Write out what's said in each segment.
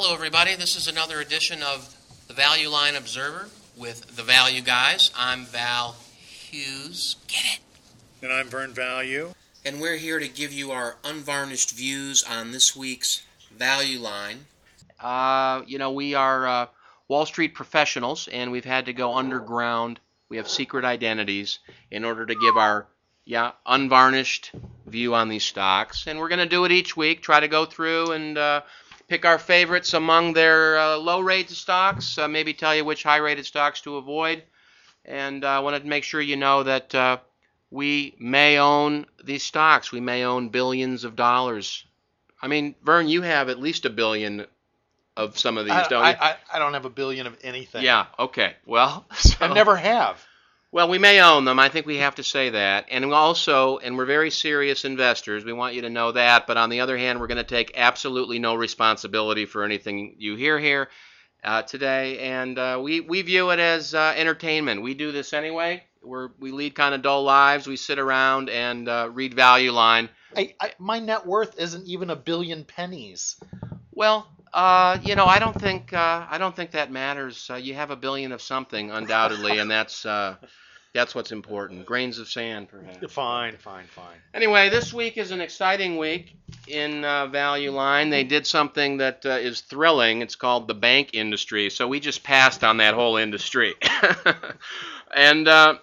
Hello, everybody. This is another edition of the Value Line Observer with the Value Guys. I'm Val Hughes. Get it? And I'm Vern Value. And we're here to give you our unvarnished views on this week's Value Line. Uh, you know, we are uh, Wall Street professionals, and we've had to go underground. We have secret identities in order to give our yeah unvarnished view on these stocks, and we're going to do it each week. Try to go through and uh, pick our favorites among their uh, low-rated stocks. Uh, maybe tell you which high-rated stocks to avoid, and I uh, wanted to make sure you know that uh, we may own these stocks. We may own billions of dollars. I mean, Vern, you have at least a billion of some of these, I, don't you? I, I don't have a billion of anything. yeah. Okay. Well, so, I never have. Well, we may own them. I think we have to say that. And also, and we're very serious investors. We want you to know that. But on the other hand, we're going to take absolutely no responsibility for anything you hear here uh, today. And uh, we, we view it as uh, entertainment. We do this anyway. We're, we lead kind of dull lives. We sit around and uh, read Value Line. I, I, my net worth isn't even a billion pennies. Well, uh, you know, I don't think uh, I don't think that matters. Uh, you have a billion of something, undoubtedly, and that's uh, that's what's important. Grains of sand, perhaps. Fine, fine, fine. Anyway, this week is an exciting week in uh, Value Line. They did something that uh, is thrilling. It's called the bank industry. So we just passed on that whole industry, and. Uh,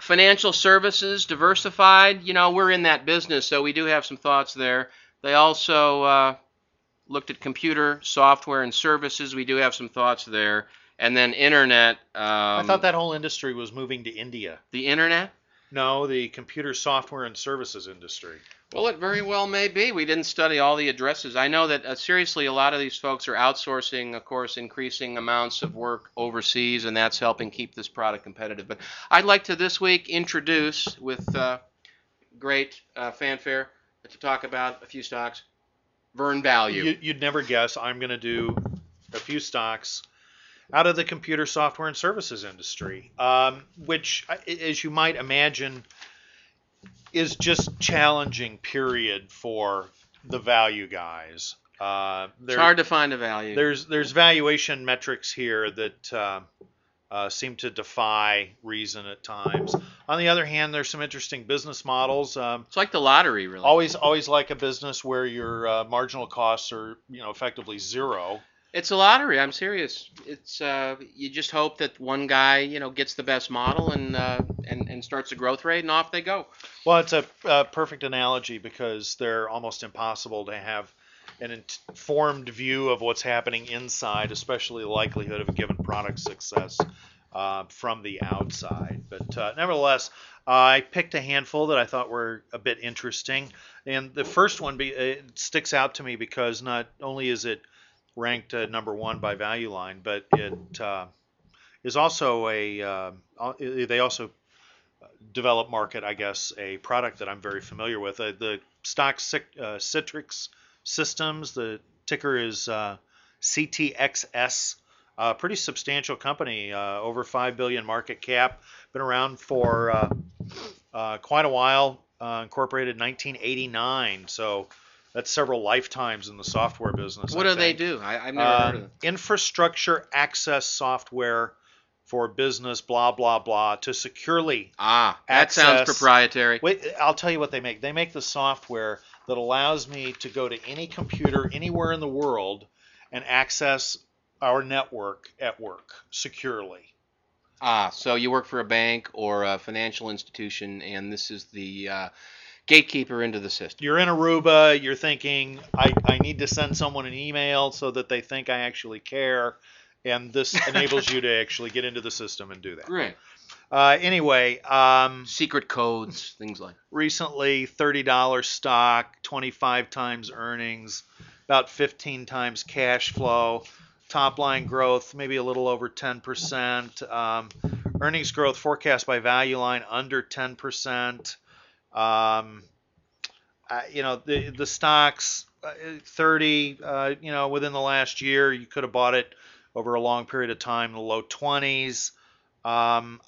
financial services, diversified, you know, we're in that business, so we do have some thoughts there. They also uh, looked at computer software and services. We do have some thoughts there. And then internet. Um, I thought that whole industry was moving to India. the internet. No, the computer software and services industry. Well, it very well may be. We didn't study all the addresses. I know that uh, seriously, a lot of these folks are outsourcing, of course, increasing amounts of work overseas, and that's helping keep this product competitive. But I'd like to this week introduce, with uh, great uh, fanfare, to talk about a few stocks. Vern Value. You, you'd never guess I'm going to do a few stocks out of the computer software and services industry, um, which, as you might imagine, is just challenging. Period for the value guys. Uh, it's hard to find a value. there's there's valuation metrics here that uh, uh, seem to defy reason at times. On the other hand, there's some interesting business models. Um, It's like the lottery, really. always always like a business where your uh, marginal costs are you know effectively zero. It's a lottery. I'm serious. It's uh, you just hope that one guy, you know, gets the best model and uh, and and starts a growth rate, and off they go. Well, it's a, a perfect analogy because they're almost impossible to have an informed view of what's happening inside, especially the likelihood of a given product success uh, from the outside. But uh, nevertheless, I picked a handful that I thought were a bit interesting, and the first one be, it sticks out to me because not only is it ranked uh, number one by value line, but it uh, is also a uh, they also develop market, I guess, a product that I'm very familiar with. Uh, the stock Cit- uh, Citrix Systems, the ticker is uh, CTXS. Uh, pretty substantial company, uh, over five billion market cap. Been around for uh, uh, quite a while. Uh, incorporated 1989, so that's several lifetimes in the software business. What I do they do? I, I've never heard of them. infrastructure access software for business, blah blah blah, to securely Ah, that sounds access- proprietary. Wait, I'll tell you what they make. They make the software that allows me to go to any computer anywhere in the world and access our network at work securely. Ah, so you work for a bank or a financial institution, and this is the uh, gatekeeper into the system. You're in Aruba, you're thinking, I, I need to send someone an email so that they think I actually care. And this enables you to actually get into the system and do that. Great. Uh, anyway, um, Secret codes, things like. recently $30 stock, 25 times earnings, about 15 times cash flow, top line growth maybe a little over 10%, um, earnings growth forecast by value line under 10%. Um, uh, you know the the stocks uh, 30 uh, you know within the last year you could have bought it over a long period of time in the low 20s um,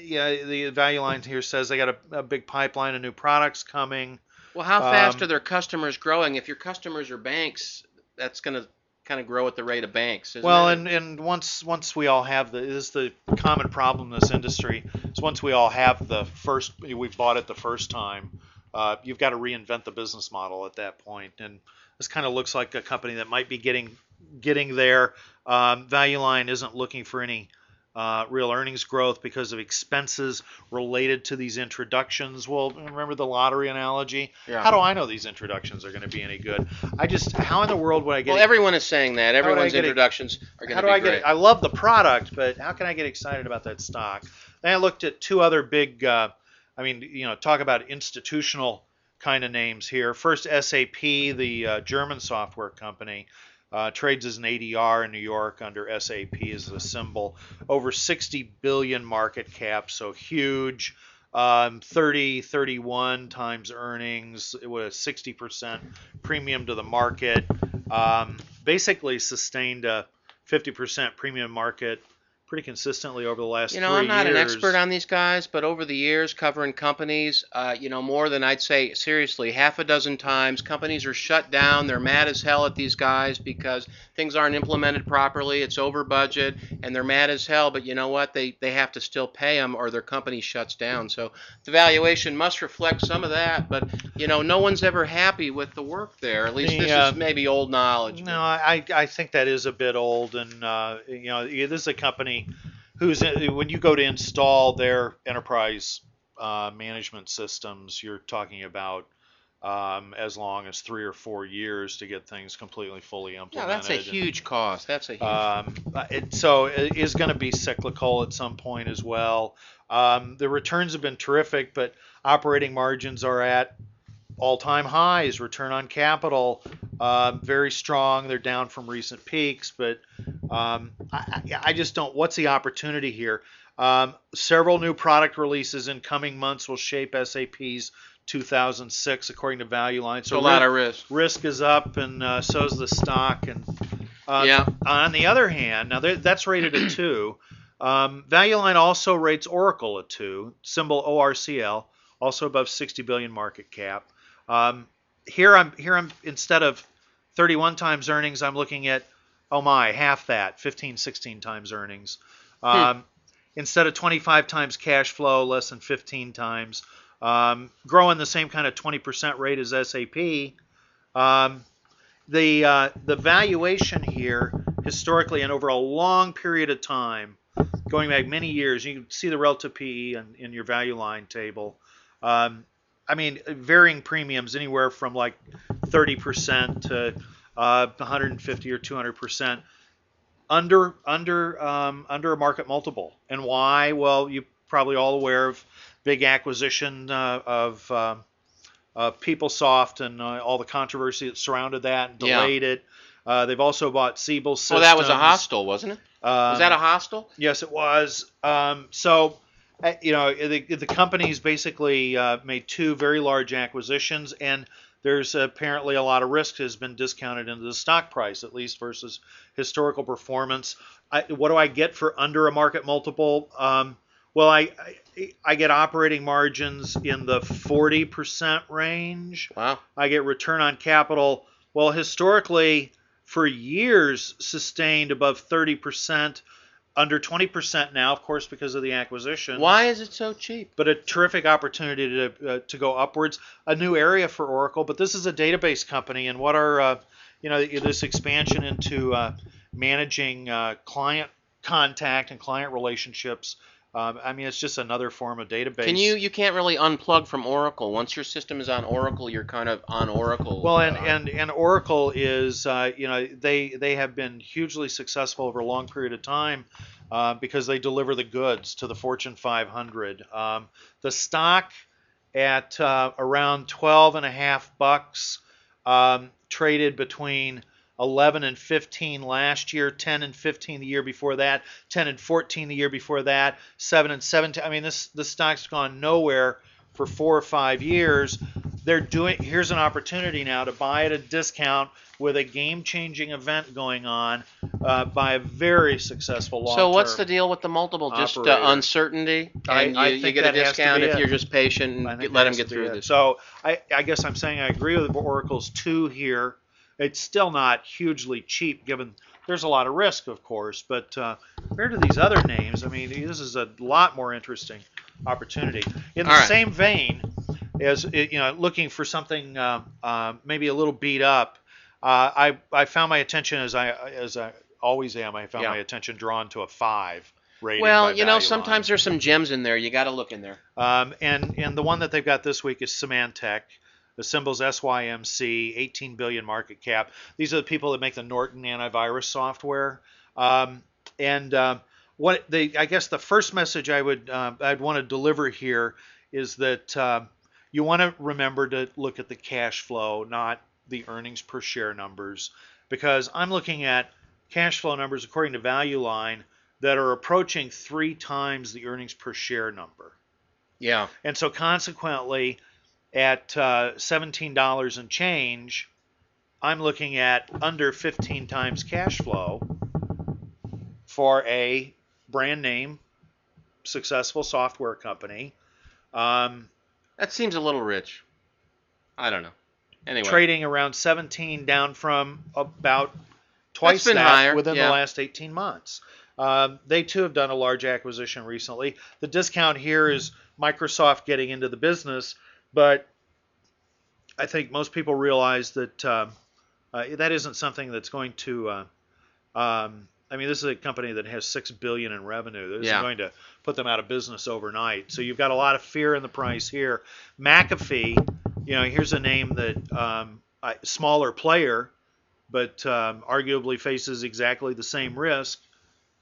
yeah the value line here says they got a, a big pipeline of new products coming Well, how fast Um, are their customers growing? If your customers are banks, that's going to kind of grow at the rate of banks. Isn't Well, it? and, and once once we all have the this is the common problem in this industry is once we all have the first we've bought it the first time, uh, you've got to reinvent the business model at that point. And this kind of looks like a company that might be getting getting there. Um, Value Line isn't looking for any uh, real earnings growth because of expenses related to these introductions. Well, remember the lottery analogy? Yeah. How do I know these introductions are going to be any good? I just how in the world would I get well, everyone is saying that. Everyone's it- introductions are going how to do be I great. get? I love the product, but how can I get excited about that stock? Then I looked at two other big. Uh, I mean, you know, talk about institutional kind of names here. First, SAP, the uh, German software company, uh, trades as an ADR in New York under SAP as the symbol. Over 60 billion market cap, so huge. Um, 30, 31 times earnings with a 60% premium to the market. Um, basically sustained a 50% premium market pretty consistently over the last You know, three I'm not an expert on these guys, but over the years covering companies, uh, you know, more than I'd say seriously, half a dozen times, companies are shut down. They're mad as hell at these guys because things aren't implemented properly. It's over budget, and they're mad as hell. But you know what? They they have to still pay them, or their company shuts down. So the valuation must reflect some of that. But you know, no one's ever happy with the work there. At least The, this uh, is maybe old knowledge. No, I, I think that is a bit old, and uh, you know, this is a company who's when you go to install their enterprise uh, management systems, you're talking about um, as long as three or four years to get things completely fully implemented. Yeah, that's a and- huge cost. That's a huge. Um, it, so it is going to be cyclical at some point as well. Um, the returns have been terrific, but operating margins are at all-time highs. Return on capital um, very strong. They're down from recent peaks, but um, I, I just don't. What's the opportunity here? Um, several new product releases in coming months will shape SAP's 2006, according to Value Line. so a lot of risk. risk is up, and uh, so is the stock. And uh, Yeah. on the other hand, now that's rated a two. Um, Value Line also rates Oracle a two, symbol ORCL, also above 60 billion market cap. Um, here I'm here I'm instead of 31 times earnings, I'm looking at oh my half that, 15, 16 times earnings. Um, Instead of 25 times cash flow, less than 15 times. Um, growing the same kind of 20% rate as SAP. Um, the uh, the valuation here historically and over a long period of time, going back many years, you can see the relative PE in, in your value line table. Um, I mean, varying premiums anywhere from like 30% to uh, 150 or 200 percent under under um, under a market multiple. And why? Well, you're probably all aware of big acquisition uh, of uh, uh, PeopleSoft and uh, all the controversy that surrounded that and Yeah. delayed it. Uh, they've also bought Siebel Systems. Well, that was a hostile, wasn't it? Was Um, that a hostile? Yes, it was. Um, so, uh, you know, the, the company's basically uh, made two very large acquisitions, and there's apparently a lot of risk has been discounted into the stock price, at least versus historical performance. I, what do I get for under a market multiple? Um, well, I, I I get operating margins in the 40% range. Wow. I get return on capital. Well, historically, for years, sustained above 30%, under 20% now, of course, because of the acquisition. Why is it so cheap? But a terrific opportunity to, uh, to go upwards. A new area for Oracle, but this is a database company, and what are, uh, you know, this expansion into uh, managing uh, client contact and client relationships. Um, I mean, it's just another form of database. Can you? You can't really unplug from Oracle. Once your system is on Oracle, you're kind of on Oracle. Well, and, uh, and, and Oracle is, uh, you know, they they have been hugely successful over a long period of time uh, because they deliver the goods to the Fortune 500. Um, the stock at uh, around 12 and a half bucks um, traded between 11 and 15 last year, 10 and 15 the year before that, 10 and 14 the year before that, 7 and 17. I mean, this this stock's gone nowhere for four or five years. They're doing. Here's an opportunity now to buy at a discount with a game-changing event going on uh, by a very successful long. so what's the deal with the multiple? Just uh, operator. uncertainty, I- and you, I you think get a that has to discount be if it. you're just patient I and think get, let that them has get to be through it. this. So I, I guess I'm saying I agree with Oracle's two here. It's still not hugely cheap given there's a lot of risk, of course, but uh, compared to these other names, I mean, this is a lot more interesting opportunity. In the right. same vein, as you know, looking for something uh, uh, maybe a little beat up, uh, I I found my attention as I as I always am. I found Yeah. my attention drawn to a five rating. Well, you know, sometimes there's some gems in there. You got to look in there. Um, and and the one that they've got this week is Symantec. The symbol's SYMC, 18 billion market cap. These are the people that make the Norton antivirus software. Um, and um, what they, I guess, the first message I would uh, I'd want to deliver here is that um you want to remember to look at the cash flow, not the earnings per share numbers, because I'm looking at cash flow numbers according to Value Line that are approaching three times the earnings per share number. Yeah. And so consequently, at uh, $17 and change, I'm looking at under 15 times cash flow for a brand name, successful software company. Um, That seems a little rich. I don't know. Anyway. trading around 17 down from about twice that higher, within yeah. the last 18 months. Um, they too have done a large acquisition recently. The discount here is Microsoft getting into the business, but I think most people realize that um, uh, that isn't something that's going to. Uh, um, I mean, this is a company that has six billion in revenue. That isn't Yeah. going to put them out of business overnight. So you've got a lot of fear in the price here. McAfee, you know, here's a name that um, a smaller player, but um, arguably faces exactly the same risk.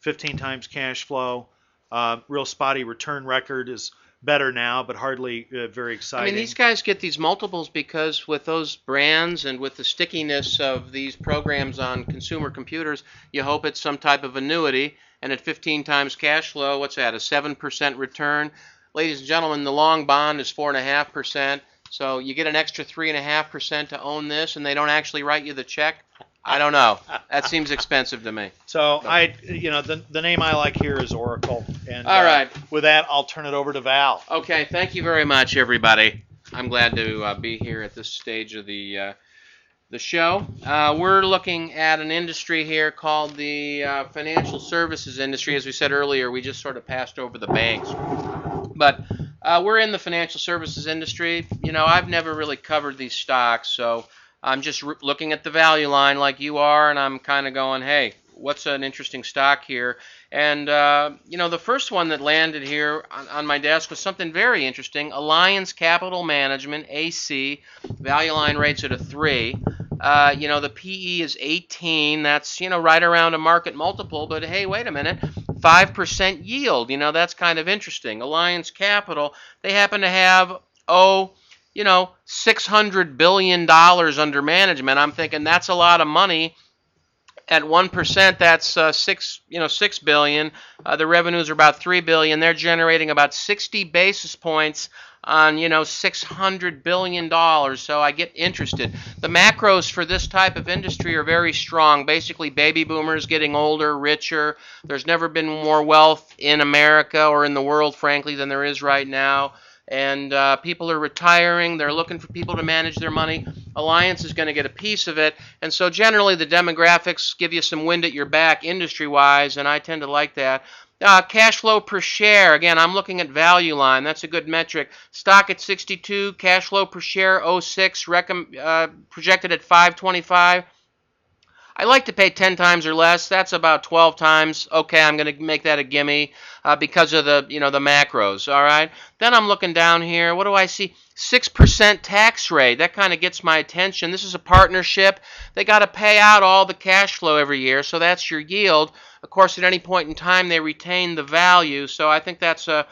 15 times cash flow, uh, real spotty return record is better now, but hardly uh, very exciting. I mean, these guys get these multiples because with those brands and with the stickiness of these programs on consumer computers, you hope it's some type of annuity. And at 15 times cash flow, what's that? A 7% return. Ladies and gentlemen, the long bond is 4.5%. So you get an extra 3.5% to own this, and they don't actually write you the check. I don't know. That seems expensive to me. So I, you know, the, the name I like here is Oracle. And All uh, right. with that, I'll turn it over to Val. Okay, thank you very much, everybody. I'm glad to uh, be here at this stage of the uh, the show. Uh, we're looking at an industry here called the uh, financial services industry. As we said earlier, we just sort of passed over the banks, but uh, we're in the financial services industry. You know, I've never really covered these stocks, so I'm just looking at the value line like you are, and I'm kind of going, hey, what's an interesting stock here? And, uh, you know, the first one that landed here on, on my desk was something very interesting Alliance Capital Management, AC, value line rates at a 3. Uh, you know, the PE is 18. That's, you know, right around a market multiple. But hey, wait a minute. 5% yield. You know, that's kind of interesting. Alliance Capital, they happen to have, oh, you know, $600 billion under management. I'm thinking that's a lot of money at one percent, that's uh, six, you know, six billion. Uh, the revenues are about three billion. They're generating about 60 basis points on, you know, 600 billion dollars. So I get interested. The macros for this type of industry are very strong. Basically, baby boomers getting older, richer. There's never been more wealth in America or in the world, frankly, than there is right now and uh, people are retiring. They're looking for people to manage their money. Alliance is going to get a piece of it, and so generally the demographics give you some wind at your back industry-wise, and I tend to like that. Uh, cash flow per share. Again, I'm looking at value line. That's a good metric. Stock at 62. Cash flow per share 06. Recom- uh, projected at 525. I like to pay 10 times or less. That's about 12 times. Okay, I'm going to make that a gimme uh, because of the, you know, the macros, all right? Then I'm looking down here. What do I see? 6% tax rate. That kind of gets my attention. This is a partnership. They got to pay out all the cash flow every year, so that's your yield. Of course, at any point in time, they retain the value, so I think that's a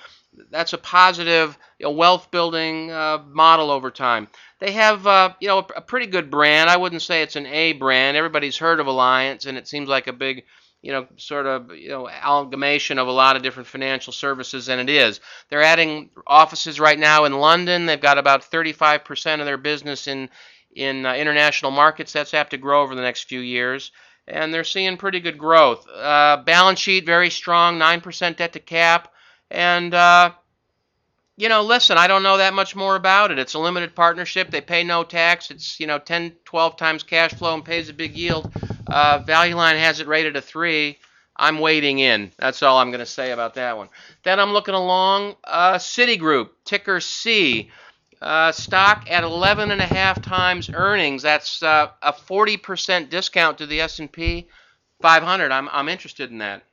that's a positive you know, wealth building uh, model over time. They have uh, you know a, a pretty good brand. I wouldn't say it's an A brand. Everybody's heard of Alliance, and it seems like a big you know sort of you know amalgamation of a lot of different financial services, and it is. They're adding offices right now in London. They've got about 35% of their business in in uh, international markets. That's have to grow over the next few years. And they're seeing pretty good growth. Uh, balance sheet very strong, 9% debt to cap. And uh, you know, listen, I don't know that much more about it. It's a limited partnership. They pay no tax. It's, you know, 10, 12 times cash flow and pays a big yield. Uh, Value Line has it rated a 3. I'm waiting in. That's all I'm going to say about that one. Then I'm looking along uh, Citigroup, ticker C. Uh, stock at 11 and a half times earnings. That's uh, a 40% discount to the S&P 500. I'm, I'm interested in that.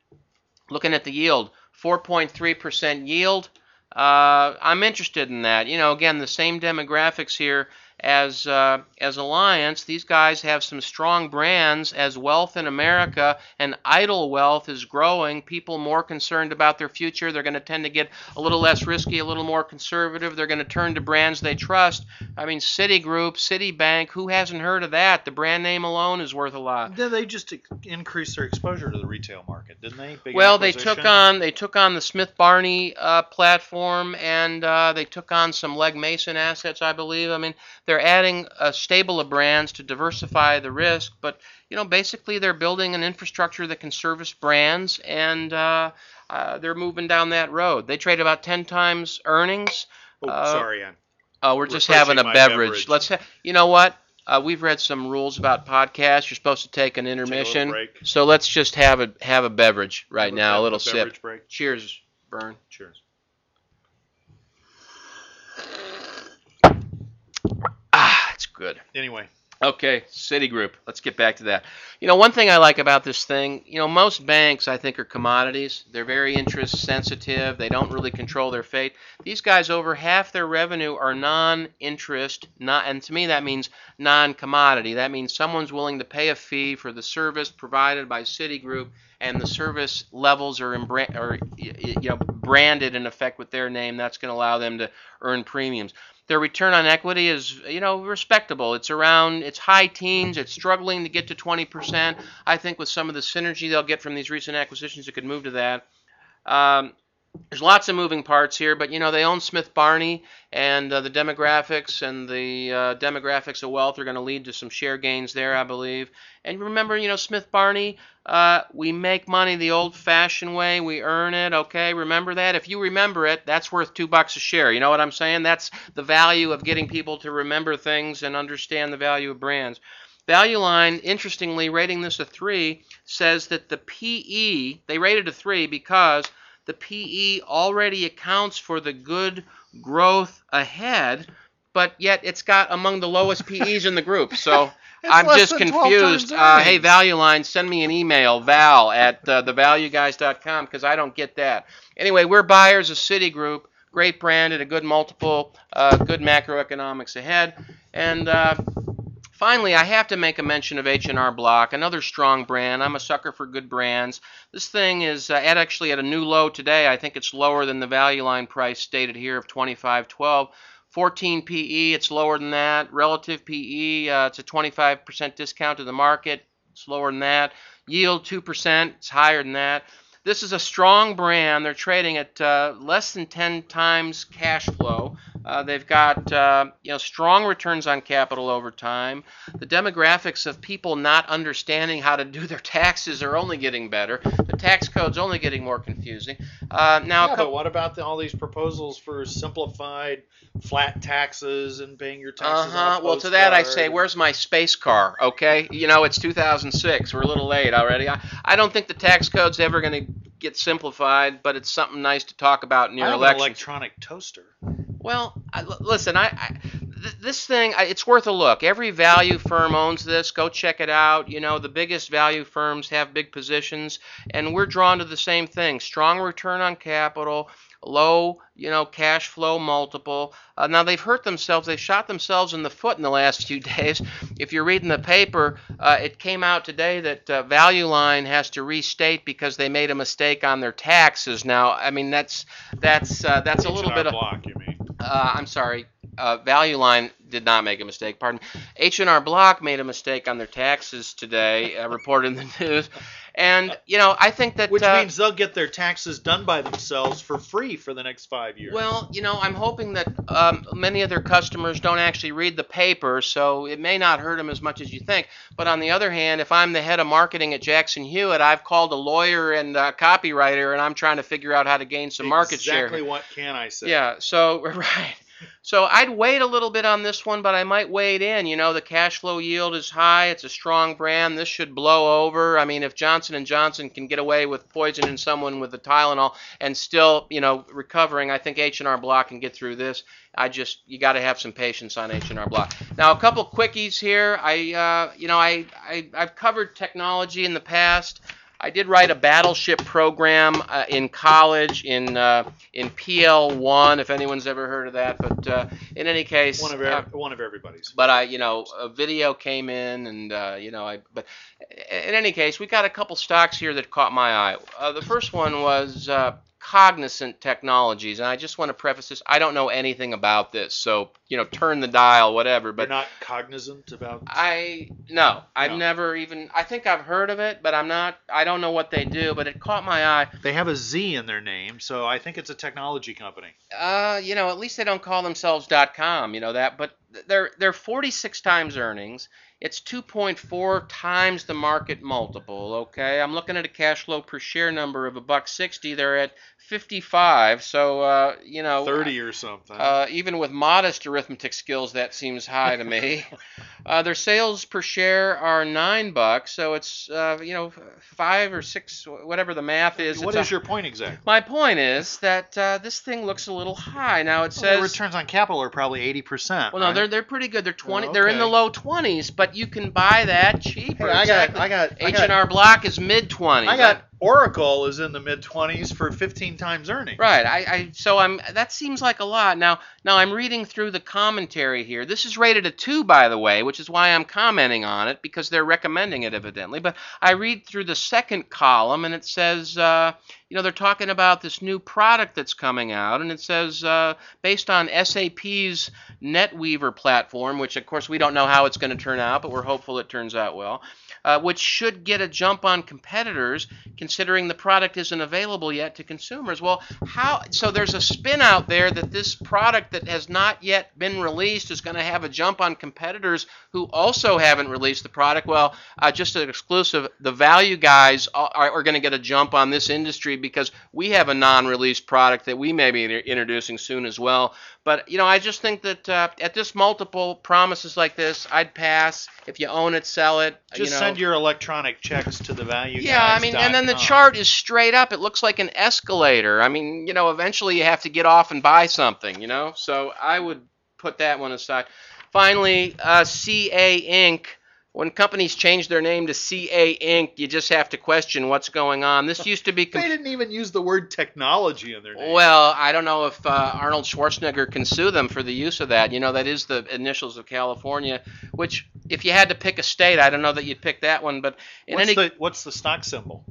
Looking at the yield, 4.3% yield. Uh, I'm interested in that. You know, again, the same demographics here as uh, as Alliance. These guys have some strong brands. As wealth in America and idle wealth is growing, people more concerned about their future. They're going to tend to get a little less risky, a little more conservative. They're going to turn to brands they trust. I mean, Citigroup, Citibank. Who hasn't heard of that? The brand name alone is worth a lot. Did they just increase their exposure to the retail market? Didn't they? Big well, they took on they took on the Smith Barney uh, platform, and uh, they took on some Leg Mason assets, I believe. I mean, they're adding a stable of brands to diversify the risk, but you know, basically they're building an infrastructure that can service brands, and uh, uh, they're moving down that road. They trade about 10 times earnings. Oh, uh, sorry, I'm. Oh, we're just having a beverage. beverage. Let's. Ha- you know what? Uh, we've read some rules about podcasts. You're supposed to take an intermission. Take so let's just have a have a beverage right now. A little a sip. Break. Cheers, Vern. Cheers. Good. Anyway. Okay, Citigroup. Let's get back to that. You know, one thing I like about this thing, you know, most banks I think are commodities. They're very interest sensitive. They don't really control their fate. These guys, over half their revenue are non-interest, not, and to me that means non-commodity. That means someone's willing to pay a fee for the service provided by Citigroup, and the service levels are, imbra- are you know branded in effect with their name. That's going to allow them to earn premiums. Their return on equity is, you know, respectable. It's around, it's high teens. It's struggling to get to 20%. I think with some of the synergy they'll get from these recent acquisitions, it could move to that. Um, there's lots of moving parts here, but you know they own Smith Barney, and uh, the demographics and the uh, demographics of wealth are going to lead to some share gains there, I believe. And remember, you know Smith Barney, uh, we make money the old-fashioned way. We earn it. Okay, remember that. If you remember it, that's worth two bucks a share. You know what I'm saying? That's the value of getting people to remember things and understand the value of brands. Value Line, interestingly, rating this a three, says that the PE they rated a three because the PE already accounts for the good growth ahead, but yet it's got among the lowest PEs in the group. So I'm just confused. Uh, hey, Value Line, send me an email, val at uh, thevalueguys.com, because I don't get that. Anyway, we're buyers of Citigroup. Great brand at a good multiple, uh, good macroeconomics ahead. And uh, Finally, I have to make a mention of H&R Block, another strong brand. I'm a sucker for good brands. This thing is uh, at actually at a new low today. I think it's lower than the value line price stated here of 25.12. 14 PE, it's lower than that. Relative PE, uh, it's a 25% discount to the market. It's lower than that. Yield 2%, it's higher than that. This is a strong brand. They're trading at uh, less than 10 times cash flow. Uh, they've got uh, you know strong returns on capital over time. The demographics of people not understanding how to do their taxes are only getting better. The tax code's only getting more confusing. Uh, now, yeah, but what about the, all these proposals for simplified flat taxes and paying your taxes? Uh-huh. Well, to that I say, where's my space car? Okay, you know it's 2006. We're a little late already. I, I don't think the tax code's ever going to get simplified, but it's something nice to talk about near I have elections. An electronic toaster. Well, I, listen, I, I th- this thing, I, it's worth a look. Every value firm owns this. Go check it out. You know, the biggest value firms have big positions, and we're drawn to the same thing: strong return on capital, low, you know, cash flow multiple. Uh, now they've hurt themselves. They've shot themselves in the foot in the last few days. If you're reading the paper, uh, it came out today that uh, Value Line has to restate because they made a mistake on their taxes. Now, I mean that's that's uh, that's a little bit of block? Uh, I'm sorry, uh, Value Line did not make a mistake. Pardon. H and R Block made a mistake on their taxes today, uh, reported in the news. And you know, I think that Which uh, means they'll get their taxes done by themselves for free for the next five years. Well, you know, I'm hoping that um, many of their customers don't actually read the paper, so it may not hurt them as much as you think. But on the other hand, if I'm the head of marketing at Jackson Hewitt, I've called a lawyer and a copywriter, and I'm trying to figure out how to gain some market share. Exactly what can I say? Yeah, so right. So I'd wait a little bit on this one, but I might wait in. You know, the cash flow yield is high. It's a strong brand. This should blow over. I mean, if Johnson and Johnson can get away with poisoning someone with the Tylenol and still, you know, recovering, I think H&R Block can get through this. I just you got to have some patience on H&R Block. Now, a couple quickies here. I, uh, you know, I, I I've covered technology in the past. I did write a battleship program uh, in college in uh, in PL1, if anyone's ever heard of that. But uh, in any case, One of uh, every, one of everybody's. but I, you know, a video came in, and uh, you know, I. But in any case, we got a couple stocks here that caught my eye. Uh, the first one was uh, Cognizant Technologies, and I just want to preface this: I don't know anything about this, so you know, turn the dial, whatever. But But not cognizant about. I no, I've No. never even. I think I've heard of it, but I'm not. I don't know what they do. But it caught my eye. They have a Z in their name, so I think it's a technology company. Uh, you know, at least they don't call themselves .com, you know that, but they're they're 46 times earnings. It's 2.4 times the market multiple, okay? I'm looking at a cash flow per share number of a buck 60. They're at 55, so uh, you know, Thirty or something. uh, even with modest arithmetic skills, that seems high to me. uh, their sales per share are nine bucks, so it's uh, you know five or six, whatever the math is. What is a- your point exactly? my point is that uh, this thing looks a little high. Now it Well, says returns on capital are probably eighty percent. well, no, they're they're pretty good. They're twenty. Oh, They're in the low twenties, but you can buy that cheaper. Hey, I got, exactly. I got, H and R Block is mid twenties. I got Oracle is in the mid twenties for fifteen times earnings. Right. I, I so I'm that seems like a lot. Now now I'm reading through the commentary here. This is rated a two, by the way, which is why I'm commenting on it because they're recommending it evidently. But I read through the second column and it says, uh, you know, they're talking about this new product that's coming out, and it says uh, based on SAP's NetWeaver platform, which of course we don't know how it's going to turn out, but we're hopeful it turns out well. Uh, which should get a jump on competitors, considering the product isn't available yet to consumers. Well, how? So there's a spin out there that this product that has not yet been released is going to have a jump on competitors who also haven't released the product. Well, uh, just an exclusive, the value guys are, are going to get a jump on this industry because we have a non-released product that we may be introducing soon as well. But you know, I just think that uh, at this multiple promises like this, I'd pass. If you own it, sell it. Just you know. send your electronic checks to the value. Yeah, I mean, and then the chart is straight up. It looks like an escalator. I mean, you know, eventually you have to get off and buy something, you know? So I would put that one aside. Finally, uh, CA Inc. When companies change their name to CA Inc., you just have to question what's going on. This used to be. They didn't even use the word technology in their name. Well, I don't know if uh, Arnold Schwarzenegger can sue them for the use of that. You know, that is the initials of California, which, if you had to pick a state, I don't know that you'd pick that one. But in what's any the what's the stock symbol?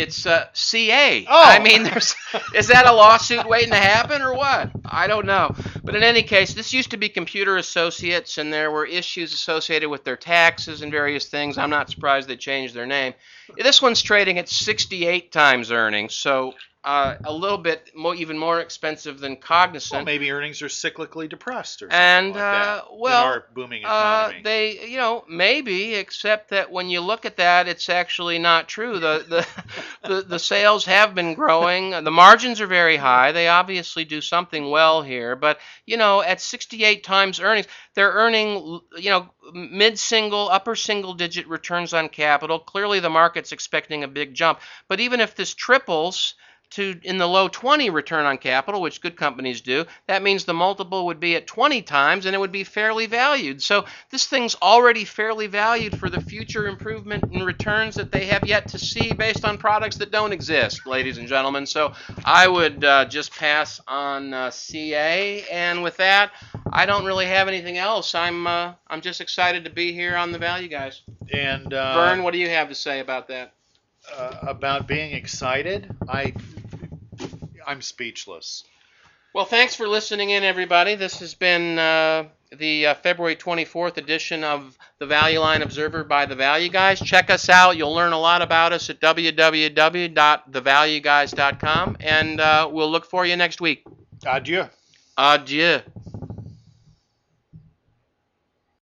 It's uh, CA. Oh. I mean, there's is that a lawsuit waiting to happen or what? I don't know. But in any case, this used to be Computer Associates, and there were issues associated with their taxes and various things. I'm not surprised they changed their name. This one's trading at 68 times earnings, so uh, a little bit more, even more expensive than Cognizant. Well, maybe earnings are cyclically depressed or something And, like that uh, well, in our booming Uh, economy. they, you know, maybe, except that when you look at that, it's actually not true. The the the, the sales have been growing. The margins are very high. They obviously do something well here. But you know, at 68 times earnings, they're earning, you know, mid-single, upper single-digit returns on capital. Clearly, the market's expecting a big jump. But even if this triples to in the low 20 return on capital, which good companies do, that means the multiple would be at 20 times and it would be fairly valued. So this thing's already fairly valued for the future improvement in returns that they have yet to see based on products that don't exist, ladies and gentlemen. So I would uh, just pass on uh, CA, and with that, I don't really have anything else. I'm uh, I'm just excited to be here on the Value Guys. and uh, Vern, what do you have to say about that? uh, about being excited, I I'm speechless. Well, thanks for listening in, everybody. This has been uh, the uh, February 24th edition of the Value Line Observer by the Value Guys. Check us out. You'll learn a lot about us at www.thevalueguys.com, and uh, we'll look for you next week. Adieu. Adieu.